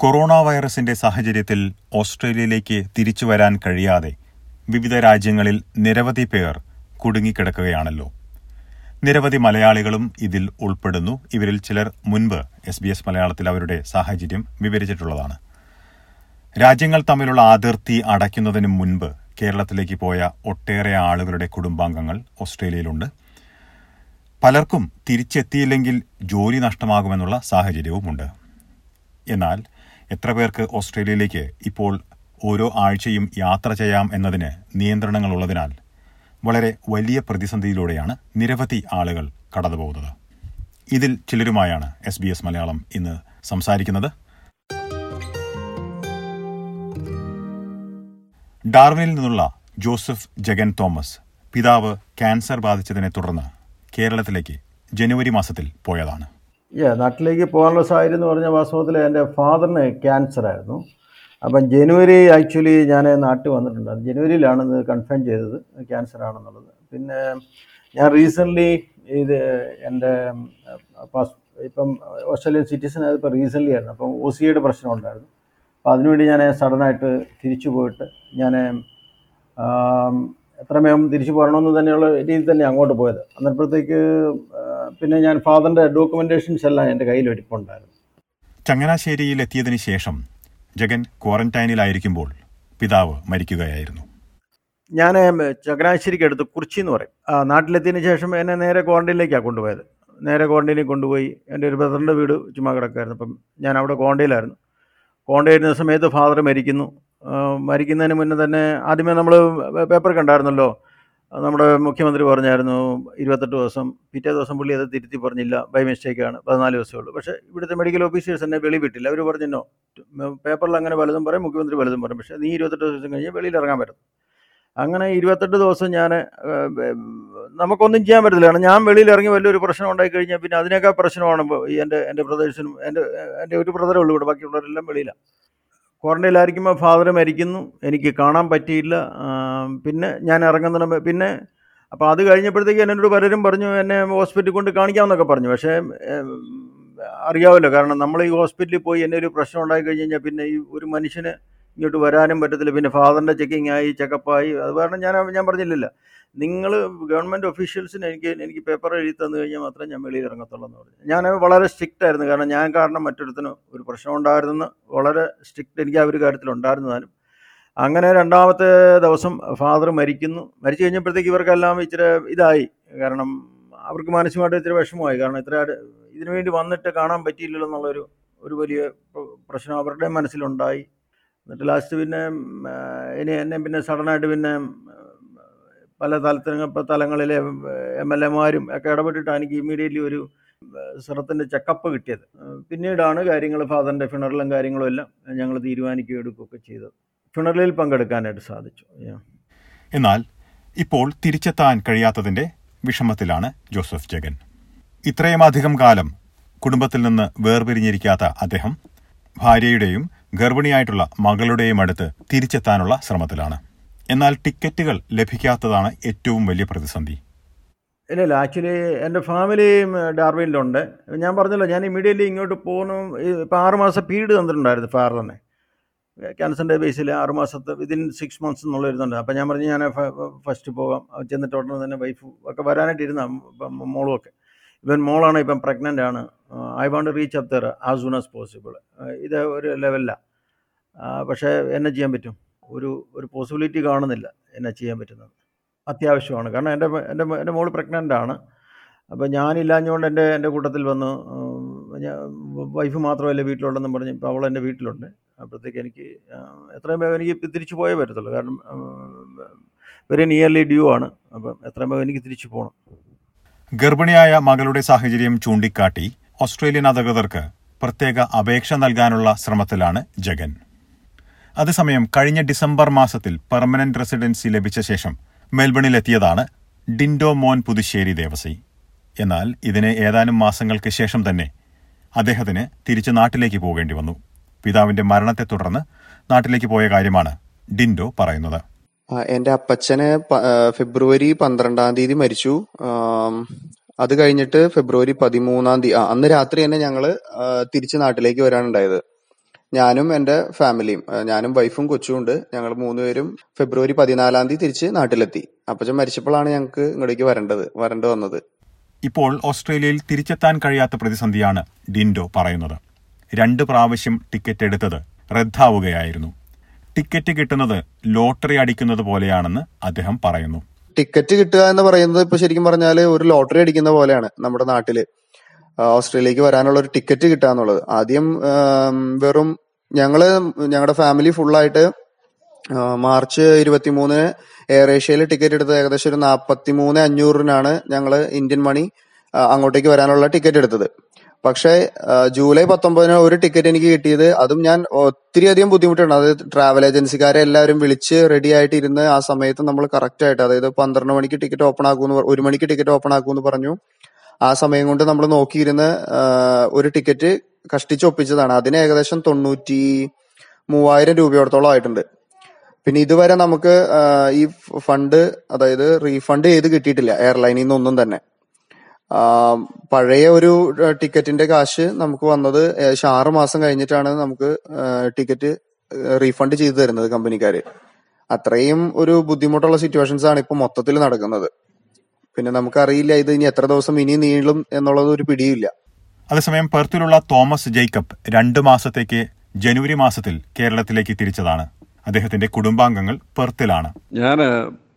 Corona വൈറസിന്റെ സാഹചര്യത്തിൽ ഓസ്ട്രേലിയയിലേക്ക് തിരിച്ചു വരാൻ കഴിയാതെ വിവിധ രാജ്യങ്ങളിൽ നിരവധി പേർ കുടുങ്ങിക്കിടക്കുകയാണല്ലോ. നിരവധി മലയാളികളും ഇതിൽ ഉൾപ്പെടുന്നു. ഇവരിൽ ചിലർ മുൻപ് എസ് ബി എസ് മലയാളത്തിൽ അവരുടെ സാഹചര്യം വിവരിച്ചിട്ടുള്ളതാണ്. രാജ്യങ്ങൾ തമ്മിലുള്ള അതിർത്തി അടയ്ക്കുന്നതിന് മുൻപ് കേരളത്തിലേക്ക് പോയ ഒട്ടേറെ ആളുകളുടെ കുടുംബാംഗങ്ങൾ ഓസ്ട്രേലിയയിലുണ്ട്. പലർക്കും തിരിച്ചെത്തിയില്ലെങ്കിൽ ജോലി നഷ്ടമാകുമെന്നുള്ള സാഹചര്യവുമുണ്ട്. എന്നാൽ എത്ര പേർക്ക് ഓസ്ട്രേലിയയിലേക്ക് ഇപ്പോൾ ഓരോ ആഴ്ചയും യാത്ര ചെയ്യാം എന്നതിന് നിയന്ത്രണങ്ങളുള്ളതിനാൽ വളരെ വലിയ പ്രതിസന്ധിയിലൂടെയാണ് നിരവധി ആളുകൾ കടന്നുപോകുന്നത്. ഇതിൽ ചിലരുമായാണ് എസ് ബി എസ് മലയാളം ഇന്ന് സംസാരിക്കുന്നത്. ഡാർവിനിൽ നിന്നുള്ള ജോസഫ് ജഗൻ തോമസ് പിതാവ് ക്യാൻസർ ബാധിച്ചതിനെ തുടർന്ന് കേരളത്തിലേക്ക് ജനുവരി മാസത്തിൽ പോയതാണ്. യാ നാട്ടിലേക്ക് പോകാനുള്ള സാഹചര്യം എന്ന് പറഞ്ഞാൽ വാസ്തവത്തിൽ എന്റെ ഫാദറിന് ക്യാൻസർ ആയിരുന്നു. അപ്പം ജനുവരി ആക്ച്വലി ഞാൻ നാട്ടിൽ വന്നിട്ടുണ്ട്. ജനുവരിയിലാണ് ഇത് കൺഫേം ചെയ്തത് ക്യാൻസർ ആണെന്നുള്ളത്. പിന്നെ ഞാൻ റീസെന്റ്ലി ഇത് എന്റെ പാസ് ഇപ്പം ഓസ്ട്രേലിയൻ സിറ്റിസൺ ആയതിപ്പോൾ റീസെന്റ്ലി ആയിരുന്നു. അപ്പം ഒ സി യുടെ പ്രശ്നം ഉണ്ടായിരുന്നു. അപ്പോൾ അതിനുവേണ്ടി ഞാൻ സഡനായിട്ട് തിരിച്ചു പോയിട്ട് ഞാൻ എത്ര വേഗം തിരിച്ചു പോരണമെന്ന് തന്നെയുള്ള രീതിയിൽ തന്നെ അങ്ങോട്ട് പോയത്. അന്നപ്പോഴത്തേക്ക് പിന്നെ ഞാൻ ഫാദറിന്റെ ഡോക്യുമെന്റേഷൻസ് എല്ലാം എന്റെ കയ്യിൽ ഒരുപ്പുണ്ടായിരുന്നു ചങ്ങനാശ്ശേരിയിൽ എത്തിയതിന് ശേഷം ജഗൻ ക്വാറന്റൈനിലായിരിക്കുമ്പോൾ പിതാവ് മരിക്കുകയായിരുന്നു. ഞാൻ ചങ്ങനാശ്ശേരിക്ക് അടുത്ത് കുറിച്ചി എന്ന് പറയും. നാട്ടിലെത്തിയതിന് ശേഷം എന്നെ നേരെ ക്വാറന്റൈനിലേക്കാണ് കൊണ്ടുപോയത്. നേരെ ക്വാറന്റൈനിൽ കൊണ്ടുപോയി. എന്റെ ഒരു ബ്രദറിന്റെ വീട് ചുമ്മാ കിടക്കായിരുന്നു അപ്പം ഞാൻ അവിടെ ക്വാറന്റൈനിലായിരുന്നു. ക്വാറന്റൈൻ സമയത്ത് ഫാദർ മരിക്കുന്നു. മരിക്കുന്നതിന് മുന്നേ തന്നെ ആദ്യമേ നമ്മൾ പേപ്പർ കണ്ടായിരുന്നല്ലോ. നമ്മുടെ മുഖ്യമന്ത്രി പറഞ്ഞായിരുന്നു ഇരുപത്തെട്ട് ദിവസം പിറ്റേ ദിവസം പുള്ളി അത് തിരുത്തി പറഞ്ഞില്ല. ബൈ മിസ്റ്റേക്കാണ് പതിനാല് ദിവസമേ ഉള്ളൂ. പക്ഷേ ഇവിടുത്തെ മെഡിക്കൽ ഓഫീസേഴ്സ് എന്നെ വെളിവിട്ടില്ല. അവർ പറഞ്ഞോ പേപ്പറിൽ അങ്ങനെ വലുതും പറയും മുഖ്യമന്ത്രി വലുതും പറയും. പക്ഷേ നീ ഇരുപത്തെട്ട് ദിവസം കഴിഞ്ഞ് വെളിയിൽ ഇറങ്ങാൻ പറ്റും അങ്ങനെ ഇരുപത്തെട്ട് ദിവസം ഞാൻ നമുക്കൊന്നും ചെയ്യാൻ പറ്റില്ല കാരണം ഞാൻ വെളിയിൽ ഇറങ്ങി വലിയൊരു പ്രശ്നം ഉണ്ടായി കഴിഞ്ഞാൽ പിന്നെ അതിനേക്കാൾ പ്രശ്നമാണ് എന്റെ എന്റെ പ്രദേശത്തിനും എന്റെ എന്റെ ഒരു ബ്രദറേ ഉള്ളൂ ഇവിടെ ബാക്കിയുള്ളവരെല്ലാം വെളിയിലാണ് ക്വാറന്റൈനിലായിരിക്കുമ്പോൾ ഫാദർ മരിക്കുന്നു. എനിക്ക് കാണാൻ പറ്റിയില്ല. പിന്നെ ഞാൻ ഇറങ്ങുന്നതിന് പിന്നെ അപ്പോൾ അത് കഴിഞ്ഞപ്പോഴത്തേക്ക് എന്നോട് പലരും പറഞ്ഞു എന്നെ ഹോസ്പിറ്റലിൽ കൊണ്ട് കാണിക്കാമെന്നൊക്കെ പറഞ്ഞു. പക്ഷേ അറിയാമല്ലോ കാരണം നമ്മൾ ഈ ഹോസ്പിറ്റലിൽ പോയി എന്നെ ഒരു പ്രശ്നം ഉണ്ടായി കഴിഞ്ഞ് കഴിഞ്ഞാൽ പിന്നെ ഈ ഒരു മനുഷ്യന് ഇങ്ങോട്ട് വരാനും പറ്റത്തില്ല. പിന്നെ ഫാദറിന്റെ ചെക്കിംഗ് ആയി ചെക്കപ്പായി അത് കാരണം ഞാൻ ഞാൻ പറഞ്ഞില്ലല്ലോ. നിങ്ങൾ ഗവൺമെന്റ് ഒഫീഷ്യൽസിന് എനിക്ക് എനിക്ക് പേപ്പർ എഴുതി തന്നു കഴിഞ്ഞാൽ മാത്രമേ ഞാൻ വെളിയിൽ ഇറങ്ങത്തുള്ളൂ എന്ന് പറഞ്ഞു. ഞാൻ വളരെ സ്ട്രിക്റ്റ് ആയിരുന്നു. കാരണം ഞാൻ കാരണം മറ്റൊരുത്തിന് ഒരു പ്രശ്നം ഉണ്ടായിരുന്നെന്ന് വളരെ സ്ട്രിക്റ്റ് എനിക്ക് ആ ഒരു കാര്യത്തിൽ ഉണ്ടായിരുന്നതാനും. അങ്ങനെ രണ്ടാമത്തെ ദിവസം ഫാദർ മരിക്കുന്നു. മരിച്ചു കഴിഞ്ഞപ്പോഴത്തേക്ക് ഇവർക്കെല്ലാം ഇച്ചിരി ഇതായി. കാരണം അവർക്ക് മാനസികമായിട്ട് ഇത്തിരി വിഷമമായി. കാരണം ഇത്ര ഇതിനു വേണ്ടി വന്നിട്ട് കാണാൻ പറ്റിയില്ലല്ലോ എന്നുള്ളൊരു ഒരു വലിയ പ്രശ്നം അവരുടെ മനസ്സിലുണ്ടായി. എന്നിട്ട് ലാസ്റ്റ് പിന്നെ ഇനി എന്നെ പിന്നെ സഡനായിട്ട് പിന്നെ പല തലത്തിലും തലങ്ങളിലെ എം എൽ എമാരും ഒക്കെ ഇടപെട്ടിട്ടാണ് എനിക്ക് ഇമ്മീഡിയറ്റ്ലി ഒരു സിറത്തിന്റെ ചെക്കപ്പ് കിട്ടിയത്. പിന്നീടാണ് കാര്യങ്ങൾ ഫാദറിന്റെ ഫിണറലും കാര്യങ്ങളും എല്ലാം ഞങ്ങൾ തീരുമാനിക്കുകയും എടുക്കുകയൊക്കെ ചെയ്തത്. ഫിണറലിൽ പങ്കെടുക്കാനായിട്ട് സാധിച്ചു. എന്നാൽ ഇപ്പോൾ തിരിച്ചെത്താൻ കഴിയാത്തതിന്റെ വിഷമത്തിലാണ് ജോസഫ് ജഗൻ. ഇത്രയും അധികം കാലം കുടുംബത്തിൽ നിന്ന് വേർപിരിഞ്ഞിരിക്കാത്ത അദ്ദേഹം ഭാര്യയുടെയും ഗർഭിണിയായിട്ടുള്ള മകളുടെയും അടുത്ത് തിരിച്ചെത്താനുള്ള ശ്രമത്തിലാണ്. എന്നാൽ ടിക്കറ്റുകൾ ലഭിക്കാത്തതാണ് ഏറ്റവും വലിയ പ്രതിസന്ധി. ഇല്ല ഇല്ല. ആക്ച്വലി എന്റെ ഫാമിലി ഡാർവിനിലുണ്ട്. ഞാൻ പറഞ്ഞല്ലോ ഞാൻ ഇമീഡിയറ്റ്ലി ഇങ്ങോട്ട് പോകുന്നു ഇപ്പോൾ ആറുമാസം പീരീഡ് തന്നിട്ടുണ്ടായിരുന്നു ഫാർ തന്നെ. ക്യാൻസറിന്റെ ബേസിൽ ആറുമാസത്തെ വിതിൻ സിക്സ് മന്ത്സ് എന്നുള്ള ഇരുന്നുണ്ട് അപ്പം ഞാൻ പറഞ്ഞു ഞാൻ ഫസ്റ്റ് പോകാം. ചെന്നിട്ട് ഉടനെ തന്നെ വൈഫ് ഒക്കെ വരാനായിട്ട് ഇരുന്ന മോളും ഒക്കെ. ഇവൻ മോളാണ് ഇപ്പം പ്രഗ്നന്റ് ആണ്. I want reach up there as soon as possible ഇത് ഒരു ലെവലിലാണ് പക്ഷേ എന്നെ ചെയ്യാൻ പറ്റും? ഒരു ഒരു പോസിബിലിറ്റി കാണുന്നില്ല എന്നെ ചെയ്യാൻ പറ്റുന്നത്. അത്യാവശ്യമാണ്. കാരണം എന്റെ എന്റെ എന്റെ മോൾ പ്രഗ്നന്റ് ആണ്. അപ്പോൾ ഞാനില്ലാഞ്ഞുകൊണ്ട് എന്റെ എന്റെ കൂട്ടത്തിൽ വന്ന്. വൈഫ് മാത്രമല്ല വീട്ടിലുണ്ടെന്നും പറഞ്ഞ് ഇപ്പോൾ അവൾ എന്റെ വീട്ടിലുണ്ട്. അപ്പോഴത്തേക്ക് എനിക്ക് എത്രയും വേഗം എനിക്ക് തിരിച്ചു പോയേ പറ്റത്തുള്ളൂ. കാരണം വെരി നിയർലി ഡ്യൂ ആണ്. അപ്പം എത്രയും വേഗം എനിക്ക് തിരിച്ചു പോകണം ഗർഭിണിയായ മകളുടെ സാഹചര്യം ചൂണ്ടിക്കാട്ടി ഓസ്ട്രേലിയൻ അധികൃതർക്ക് പ്രത്യേക അപേക്ഷ നൽകാനുള്ള ശ്രമത്തിലാണ് ജഗൻ. അതേസമയം കഴിഞ്ഞ ഡിസംബർ മാസത്തിൽ പെർമനന്റ് റെസിഡൻസി ലഭിച്ച ശേഷം മെൽബണിലെത്തിയതാണ് ഡിൻഡോ മോൻ പുതുശ്ശേരി ദേവസി. എന്നാൽ ഇതിന് ഏതാനും മാസങ്ങൾക്ക് ശേഷം തന്നെ അദ്ദേഹത്തിന് തിരിച്ചു നാട്ടിലേക്ക് പോകേണ്ടി വന്നു. പിതാവിന്റെ മരണത്തെ തുടർന്ന് നാട്ടിലേക്ക് പോയ കാര്യമാണ് ഡിൻഡോ പറയുന്നത്. എന്റെ അപ്പച്ചനെ ഫെബ്രുവരി പന്ത്രണ്ടാം തീയതി മരിച്ചു. അത് കഴിഞ്ഞിട്ട് ഫെബ്രുവരി പതിമൂന്നാം തീയതി അന്ന് രാത്രി തന്നെ ഞങ്ങൾ തിരിച്ച് നാട്ടിലേക്ക് വരാനുണ്ടായത്. ഞാനും എന്റെ ഫാമിലിയും ഞാനും വൈഫും കൊച്ചും ഉണ്ട്. ഞങ്ങൾ മൂന്നുപേരും ഫെബ്രുവരി പതിനാലാം തീയതി തിരിച്ച് നാട്ടിലെത്തി. അപ്പച്ചൻ മരിച്ചപ്പോഴാണ് ഞങ്ങൾക്ക് ഇങ്ങോട്ടേക്ക് വരേണ്ടത് വരേണ്ടി വന്നത്. ഇപ്പോൾ ഓസ്ട്രേലിയയിൽ തിരിച്ചെത്താൻ കഴിയാത്ത പ്രതിസന്ധിയാണ് ഡിൻഡോ പറയുന്നത്. രണ്ട് പ്രാവശ്യം ടിക്കറ്റ് എടുത്തത് റദ്ദാവുകയായിരുന്നു. ടിക്കറ്റ് കിട്ടുന്നത് ലോട്ടറി അടിക്കുന്നത് പോലെയാണെന്ന് അദ്ദേഹം പറയുന്നു. ടിക്കറ്റ് കിട്ടുക എന്ന് പറയുന്നത് ഇപ്പൊ ശരിക്കും പറഞ്ഞാൽ ഒരു ലോട്ടറി അടിക്കുന്ന പോലെയാണ് നമ്മുടെ നാട്ടിൽ. ഓസ്ട്രേലിയക്ക് വരാനുള്ള ഒരു ടിക്കറ്റ് കിട്ടുക എന്നുള്ളത്. ആദ്യം വെറും ഞങ്ങൾ ഞങ്ങളുടെ ഫാമിലി ഫുള്ളായിട്ട് മാർച്ച് ഇരുപത്തിമൂന്നിന് എയർ ഏഷ്യയിൽ ടിക്കറ്റ് എടുത്തത് ഏകദേശം ഒരു നാൽപ്പത്തി മൂന്ന് അഞ്ഞൂറിനാണ് ഞങ്ങൾ ഇന്ത്യൻ മണി അങ്ങോട്ടേക്ക് വരാനുള്ള ടിക്കറ്റ് എടുത്തത്. പക്ഷേ ജൂലൈ പത്തൊമ്പതിന് ഒരു ടിക്കറ്റ് എനിക്ക് കിട്ടിയത്. അതും ഞാൻ ഒത്തിരി അധികം ബുദ്ധിമുട്ടാണ് അതായത് ട്രാവൽ ഏജൻസിക്കാരെ എല്ലാവരും വിളിച്ച് റെഡി ആയിട്ട് ഇരുന്ന് ആ സമയത്ത് നമ്മൾ കറക്റ്റ് ആയിട്ട് അതായത് പന്ത്രണ്ട് മണിക്ക് ടിക്കറ്റ് ഓപ്പൺ ആക്കുമെന്ന് ഒരു മണിക്ക് ടിക്കറ്റ് ഓപ്പൺ ആക്കുമെന്ന് പറഞ്ഞു. ആ സമയം കൊണ്ട് നമ്മൾ നോക്കിയിരുന്ന് ഒരു ടിക്കറ്റ് കഷ്ടിച്ച് ഒപ്പിച്ചതാണ്. അതിന് ഏകദേശം തൊണ്ണൂറ്റി മൂവായിരം രൂപയോടത്തോളം ആയിട്ടുണ്ട്. പിന്നെ ഇതുവരെ നമുക്ക് ഈ ഫണ്ട് അതായത് റീഫണ്ട് ചെയ്ത് കിട്ടിയിട്ടില്ല. എയർലൈനിൽ നിന്നൊന്നും തന്നെ. പഴയ ഒരു ടിക്കറ്റിന്റെ കാശ് നമുക്ക് വന്നത് ഏകദേശം ആറ് മാസം കഴിഞ്ഞിട്ടാണ് നമുക്ക് ടിക്കറ്റ് റീഫണ്ട് ചെയ്തു തരുന്നത് കമ്പനിക്കാര്. അത്രയും ഒരു ബുദ്ധിമുട്ടുള്ള സിറ്റുവേഷൻസ് ആണ് ഇപ്പൊ മൊത്തത്തിൽ നടക്കുന്നത്. പിന്നെ നമുക്കറിയില്ല ഇത് ഇനി എത്ര ദിവസം ഇനി നീളും എന്നുള്ളത് ഒരു പിടിയില്ല. അതേസമയം പെർത്തിലുള്ള തോമസ് ജേക്കബ് രണ്ട് മാസത്തേക്ക് ജനുവരി മാസത്തിൽ കേരളത്തിലേക്ക് തിരിച്ചതാണ്. അദ്ദേഹത്തിന്റെ കുടുംബാംഗങ്ങൾ പെർത്തിലാണ്. ഞാൻ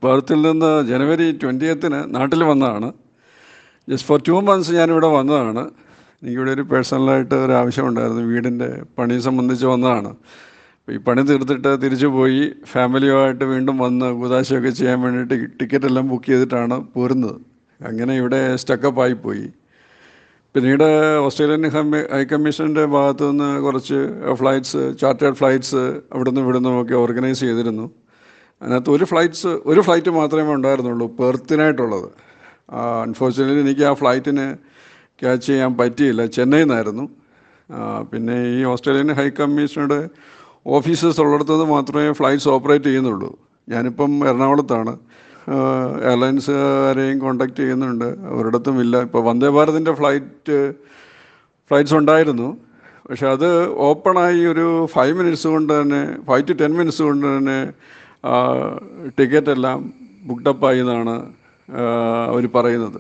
പെർത്തിൽ നിന്ന് ജനുവരി ട്വന്റിയത്തിന് നാട്ടിൽ വന്നതാണ്. ജസ്റ്റ് ഫോർ ടു മന്ത്സ് ഞാനിവിടെ വന്നതാണ്. എനിക്കിവിടെ ഒരു പേഴ്സണലായിട്ട് ഒരു ആവശ്യമുണ്ടായിരുന്നു. വീടിന്റെ പണി സംബന്ധിച്ച് വന്നതാണ്. ഈ പണി തീർത്തിട്ട് തിരിച്ചു പോയി. ഫാമിലിയുമായിട്ട് വീണ്ടും വന്ന് കുതാശയൊക്കെ ചെയ്യാൻ വേണ്ടിയിട്ട് ടിക്കറ്റ് എല്ലാം ബുക്ക് ചെയ്തിട്ടാണ് പോരുന്നത്. അങ്ങനെ ഇവിടെ സ്റ്റക്കപ്പ് ആയിപ്പോയി. പിന്നീട് ഓസ്ട്രേലിയൻ ഹൈക്കമ്മീഷന്റെ ഭാഗത്തു നിന്ന് കുറച്ച് ഫ്ലൈറ്റ്സ് ചാർട്ടേഡ് ഫ്ലൈറ്റ്സ് അവിടുന്ന് ഇവിടുന്നും ഒക്കെ ഓർഗനൈസ് ചെയ്തിരുന്നു. അതിനകത്ത് ഒരു ഫ്ലൈറ്റ്സ് ഒരു ഫ്ലൈറ്റ് മാത്രമേ ഉണ്ടായിരുന്നുള്ളൂ പെർത്തിനായിട്ടുള്ളത് അൺഫോർച്ചുനേറ്റ്ലി എനിക്ക് ആ ഫ്ലൈറ്റിന് ക്യാച്ച് ചെയ്യാൻ പറ്റിയില്ല. ചെന്നൈയിൽ നിന്നായിരുന്നു പിന്നെ ഈ ഓസ്ട്രേലിയൻ ഹൈ കമ്മീഷനുടെ ഓഫീസസ് ഉള്ളിടത്തു നിന്ന് മാത്രമേ ഫ്ലൈറ്റ്സ് ഓപ്പറേറ്റ് ചെയ്യുന്നുള്ളൂ. ഞാനിപ്പം എറണാകുളത്താണ്. എയർലൈൻസുകാരെയും കോണ്ടാക്ട് ചെയ്യുന്നുണ്ട്. ഒരിടത്തും ഇല്ല. ഇപ്പോൾ വന്ദേ ഭാരതിന്റെ ഫ്ലൈറ്റ് ഫ്ലൈറ്റ്സ് ഉണ്ടായിരുന്നു. പക്ഷെ അത് ഓപ്പണായി ഒരു ഫൈവ് മിനിറ്റ്സ് കൊണ്ട് തന്നെ ഫൈവ് ടു ടെൻ മിനിറ്റ്സ് കൊണ്ട് തന്നെ ടിക്കറ്റ് എല്ലാം ബുക്ക്ഡപ്പായി എന്നാണ് അവർ പറയുന്നത്.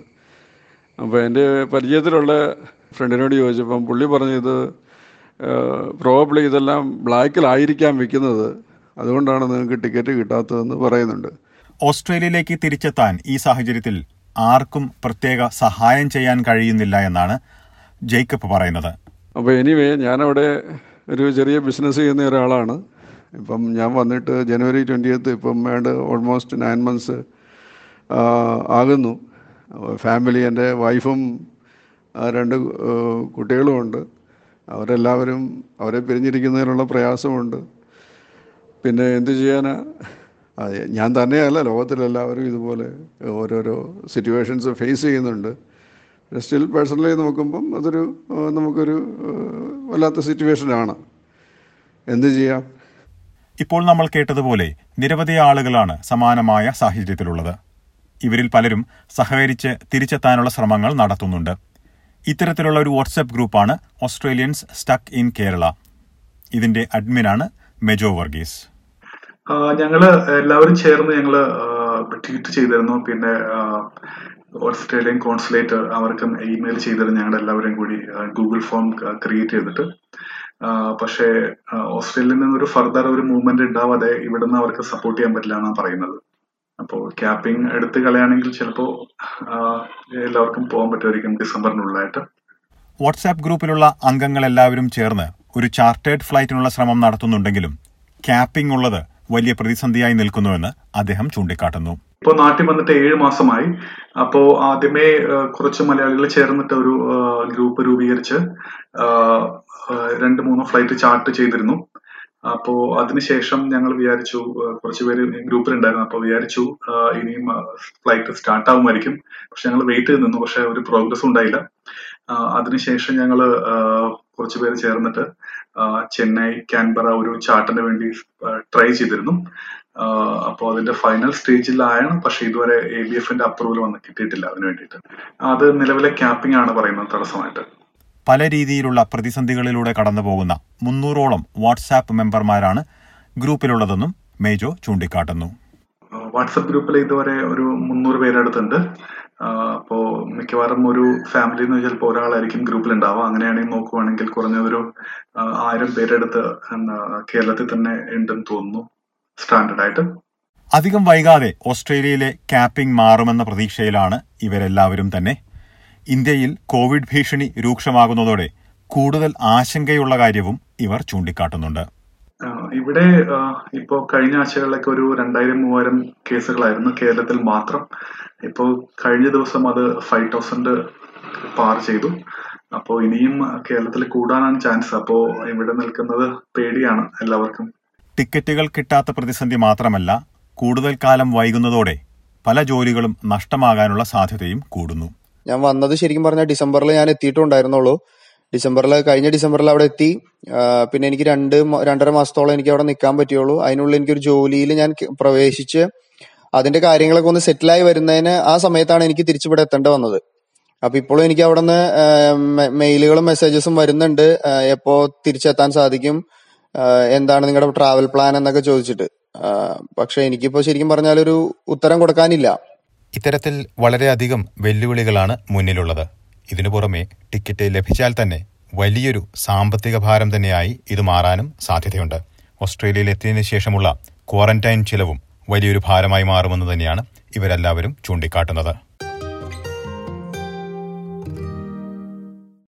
അപ്പോൾ എന്റെ പരിചയത്തിലുള്ള ഫ്രണ്ടിനോട് ചോദിച്ചപ്പം പുള്ളി പറഞ്ഞത് പ്രോബ്ലി ഇതെല്ലാം ബ്ലാക്കിലായിരിക്കാം വിൽക്കുന്നത്. അതുകൊണ്ടാണ് നിങ്ങൾക്ക് ടിക്കറ്റ് കിട്ടാത്തതെന്ന് പറയുന്നുണ്ട്. ഓസ്ട്രേലിയയിലേക്ക് തിരിച്ചെത്താൻ ഈ സാഹചര്യത്തിൽ ആർക്കും പ്രത്യേക സഹായം ചെയ്യാൻ കഴിയുന്നില്ല എന്നാണ് ജേക്കബ് പറയുന്നത്. അപ്പോൾ എനിവേ ഞാനവിടെ ഒരു ചെറിയ ബിസിനസ് ചെയ്യുന്ന ഒരാളാണ്. ഇപ്പം ഞാൻ വന്നിട്ട് ജനുവരി ട്വന്റിയത്ത് ഇപ്പം വേണ്ട ഓൾമോസ്റ്റ് നയൻ മന്ത്സ് ആകുന്നു. ഫാമിലി എന്റെ വൈഫും രണ്ട് കുട്ടികളുമുണ്ട്. അവരെല്ലാവരും അവരെ പിരിഞ്ഞിരിക്കുന്നതിനുള്ള പ്രയാസമുണ്ട്. പിന്നെ എന്ത് ചെയ്യാനാണ് ഞാൻ തന്നെയല്ല ലോകത്തിലെല്ലാവരും ഇതുപോലെ ഓരോരോ സിറ്റുവേഷൻസ് ഫേസ് ചെയ്യുന്നുണ്ട്. സ്റ്റിൽ പേഴ്സണലി നോക്കുമ്പം അതൊരു നമുക്കൊരു വല്ലാത്ത സിറ്റുവേഷനാണ് എന്ത് ചെയ്യാം? ഇപ്പോൾ നമ്മൾ കേട്ടതുപോലെ നിരവധി ആളുകളാണ് സമാനമായ സാഹചര്യത്തിലുള്ളത്. ഇവരിൽ പലരും സഹകരിച്ച് തിരിച്ചെത്താനുള്ള ശ്രമങ്ങൾ നടത്തുന്നുണ്ട്. ഇത്തരത്തിലുള്ള ഒരു വാട്സ്ആപ്പ് ഗ്രൂപ്പാണ് ഓസ്ട്രേലിയൻസ് സ്റ്റക്ക് ഇൻ കേരള. ഇതിന്റെ അഡ്മിനാണ് മെജോ വർഗീസ്. ഞങ്ങൾ എല്ലാവരും ചേർന്ന് ഞങ്ങൾ ട്വീറ്റ് ചെയ്തിരുന്നു. പിന്നെ ഓസ്ട്രേലിയൻ കോൺസുലേറ്റ് അവർക്കും ഇമെയിൽ ചെയ്തിരുന്നു. ഞങ്ങളുടെ എല്ലാവരും കൂടി ഗൂഗിൾ ഫോം ക്രിയേറ്റ് ചെയ്തിട്ട്. പക്ഷേ ഓസ്ട്രേലിയയിൽ നിന്ന് ഒരു ഫർദർ ഒരു മൂവ്മെന്റ് ഉണ്ടാവാതെ ഇവിടുന്ന് അവർക്ക് സപ്പോർട്ട് ചെയ്യാൻ പറ്റില്ല എന്നാണ് പറയുന്നത്. അപ്പോൾ ക്യാപ്പിംഗ് എടുത്ത് കളയാണെങ്കിൽ ചിലപ്പോൾ എല്ലാവർക്കും പോകാൻ പറ്റുമായിരിക്കും ഡിസംബറിനുള്ളിലായിട്ട്. വാട്സാപ്പ് ഗ്രൂപ്പിലുള്ള അംഗങ്ങൾ എല്ലാവരും ചേർന്ന് ഒരു ചാർട്ടേഡ് ഫ്ലൈറ്റിനുള്ള ശ്രമം നടത്തുന്നുണ്ടെങ്കിലും ക്യാപ്പിംഗ് ഉള്ളത് വലിയ പ്രതിസന്ധിയായി നിൽക്കുന്നുവെന്ന് അദ്ദേഹം ചൂണ്ടിക്കാട്ടുന്നു. ഇപ്പോൾ നാട്ടിൽ വന്നിട്ട് ഏഴ് മാസമായി. അപ്പോൾ ആദ്യമേ കുറച്ച് മലയാളികൾ ചേർന്നിട്ട് ഒരു ഗ്രൂപ്പ് രൂപീകരിച്ച് രണ്ട് മൂന്ന് ഫ്ലൈറ്റ് ചാർട്ട് ചെയ്തിരുന്നു. അപ്പോ അതിനുശേഷം ഞങ്ങൾ വിചാരിച്ചു കുറച്ചുപേര് കുറച്ച് പേര് ഗ്രൂപ്പിലുണ്ടായിരുന്നു. അപ്പൊ വിചാരിച്ചു ഇനിയും ഫ്ലൈറ്റ് സ്റ്റാർട്ട് ആവുമായിരിക്കും. പക്ഷെ ഞങ്ങൾ വെയിറ്റ് ചെയ്ത് നിന്നു. പക്ഷെ ഒരു പ്രോഗ്രസ് ഉണ്ടായില്ല. അതിനുശേഷം ഞങ്ങൾ കുറച്ചുപേര് ചേർന്നിട്ട് ചെന്നൈ കാൻബറ ഒരു ചാർട്ടിന് വേണ്ടി ട്രൈ ചെയ്തിരുന്നു. അപ്പോൾ അതിന്റെ ഫൈനൽ സ്റ്റേജിലാണ് പക്ഷെ ഇതുവരെ എ ബി എഫിന്റെ അപ്രൂവൽ വന്ന് കിട്ടിയിട്ടില്ല. അതിന് വേണ്ടിയിട്ട്. അത് നിലവിലെ ക്യാപ്പിംഗ് ആണ് പറയുന്നത് തടസ്സമായിട്ട്. പല രീതിയിലുള്ള പ്രതിസന്ധികളിലൂടെ കടന്നുപോകുന്ന മുന്നൂറോളം വാട്സാപ്പ് മെമ്പർമാരാണ് ഗ്രൂപ്പിലുള്ളതെന്നും മേജോ ചൂണ്ടിക്കാട്ടുന്നു. വാട്സപ്പ് ഗ്രൂപ്പിൽ ഇതുവരെ ഒരു മുന്നൂറ് പേരടുത്തുണ്ട് അപ്പോ മിക്കവാറും ഒരു ഫാമിലി എന്ന് ചിലപ്പോൾ ഒരാളായിരിക്കും ഗ്രൂപ്പിൽ ഉണ്ടാവുക അങ്ങനെയാണെങ്കിൽ നോക്കുവാണെങ്കിൽ കുറഞ്ഞ ഒരു ആയിരം പേരെടുത്ത് കേരളത്തിൽ തന്നെ ഉണ്ടെന്ന് തോന്നുന്നു. സ്റ്റാൻഡേർഡ് ആയിട്ട്. അധികം വൈകാതെ ഓസ്ട്രേലിയയിലെ ക്യാപ്പിംഗ് മാറുമെന്ന പ്രതീക്ഷയിലാണ് ഇവരെല്ലാവരും തന്നെ. ഇന്ത്യയിൽ കോവിഡ് ഭീഷണി രൂക്ഷമാകുന്നതോടെ കൂടുതൽ ആശങ്കയുള്ള കാര്യവും ഇവർ ചൂണ്ടിക്കാട്ടുന്നുണ്ട്. ഇവിടെ ഇപ്പോ കഴിഞ്ഞ ആഴ്ചകളിലൊക്കെ ഒരു രണ്ടായിരം മൂവായിരം കേസുകളായിരുന്നു കേരളത്തിൽ മാത്രം. ഇപ്പോ കഴിഞ്ഞ ദിവസം അത് ഫൈവ് തൗസൻഡ് പാർ ചെയ്തു. അപ്പോ ഇനിയും കേരളത്തിൽ കൂടാനാണ് ചാൻസ്. അപ്പോ ഇവിടെ നിൽക്കുന്നത് പേടിയാണ് എല്ലാവർക്കും. ടിക്കറ്റുകൾ കിട്ടാത്ത പ്രതിസന്ധി മാത്രമല്ല കൂടുതൽ കാലം വൈകുന്നതോടെ പല ജോലികളും നഷ്ടമാകാനുള്ള സാധ്യതയും കൂടുന്നു. ഞാൻ വന്നത് ശരിക്കും പറഞ്ഞാൽ ഡിസംബറിൽ ഞാൻ എത്തിയിട്ടുണ്ടായിരുന്നുള്ളൂ. ഡിസംബറിൽ കഴിഞ്ഞ ഡിസംബറിൽ അവിടെ എത്തി. പിന്നെ എനിക്ക് രണ്ട് രണ്ടര മാസത്തോളം എനിക്ക് അവിടെ നിൽക്കാൻ പറ്റുള്ളൂ അതിനുള്ളിൽ എനിക്കൊരു ജോലിയിൽ ഞാൻ പ്രവേശിച്ച് അതിന്റെ കാര്യങ്ങളൊക്കെ ഒന്ന് സെറ്റിലായി വരുന്നതിന് ആ സമയത്താണ് എനിക്ക് തിരിച്ചിവിടെ എത്തേണ്ടി വന്നത്. അപ്പൊ ഇപ്പോഴും എനിക്ക് അവിടെ നിന്ന് മെയിലുകളും മെസ്സേജസും വരുന്നുണ്ട്. എപ്പോ തിരിച്ചെത്താൻ സാധിക്കും എന്താണ് നിങ്ങളുടെ ട്രാവൽ പ്ലാൻ എന്നൊക്കെ ചോദിച്ചിട്ട്. പക്ഷെ എനിക്കിപ്പോ ശരിക്കും പറഞ്ഞാൽ ഒരു ഉത്തരം കൊടുക്കാനില്ല. ഇത്തരത്തിൽ വളരെയധികം വെല്ലുവിളികളാണ് മുന്നിലുള്ളത്. ഇതിനു പുറമെ ടിക്കറ്റ് ലഭിച്ചാൽ തന്നെ വലിയൊരു സാമ്പത്തിക ഭാരം തന്നെയായി ഇത് മാറാനും സാധ്യതയുണ്ട്. ഓസ്ട്രേലിയയിൽ എത്തിയതിനു ശേഷമുള്ള ക്വാറന്റൈൻ ചിലവും വലിയൊരു ഭാരമായി മാറുമെന്ന് തന്നെയാണ് ഇവരെല്ലാവരും ചൂണ്ടിക്കാട്ടുന്നത്.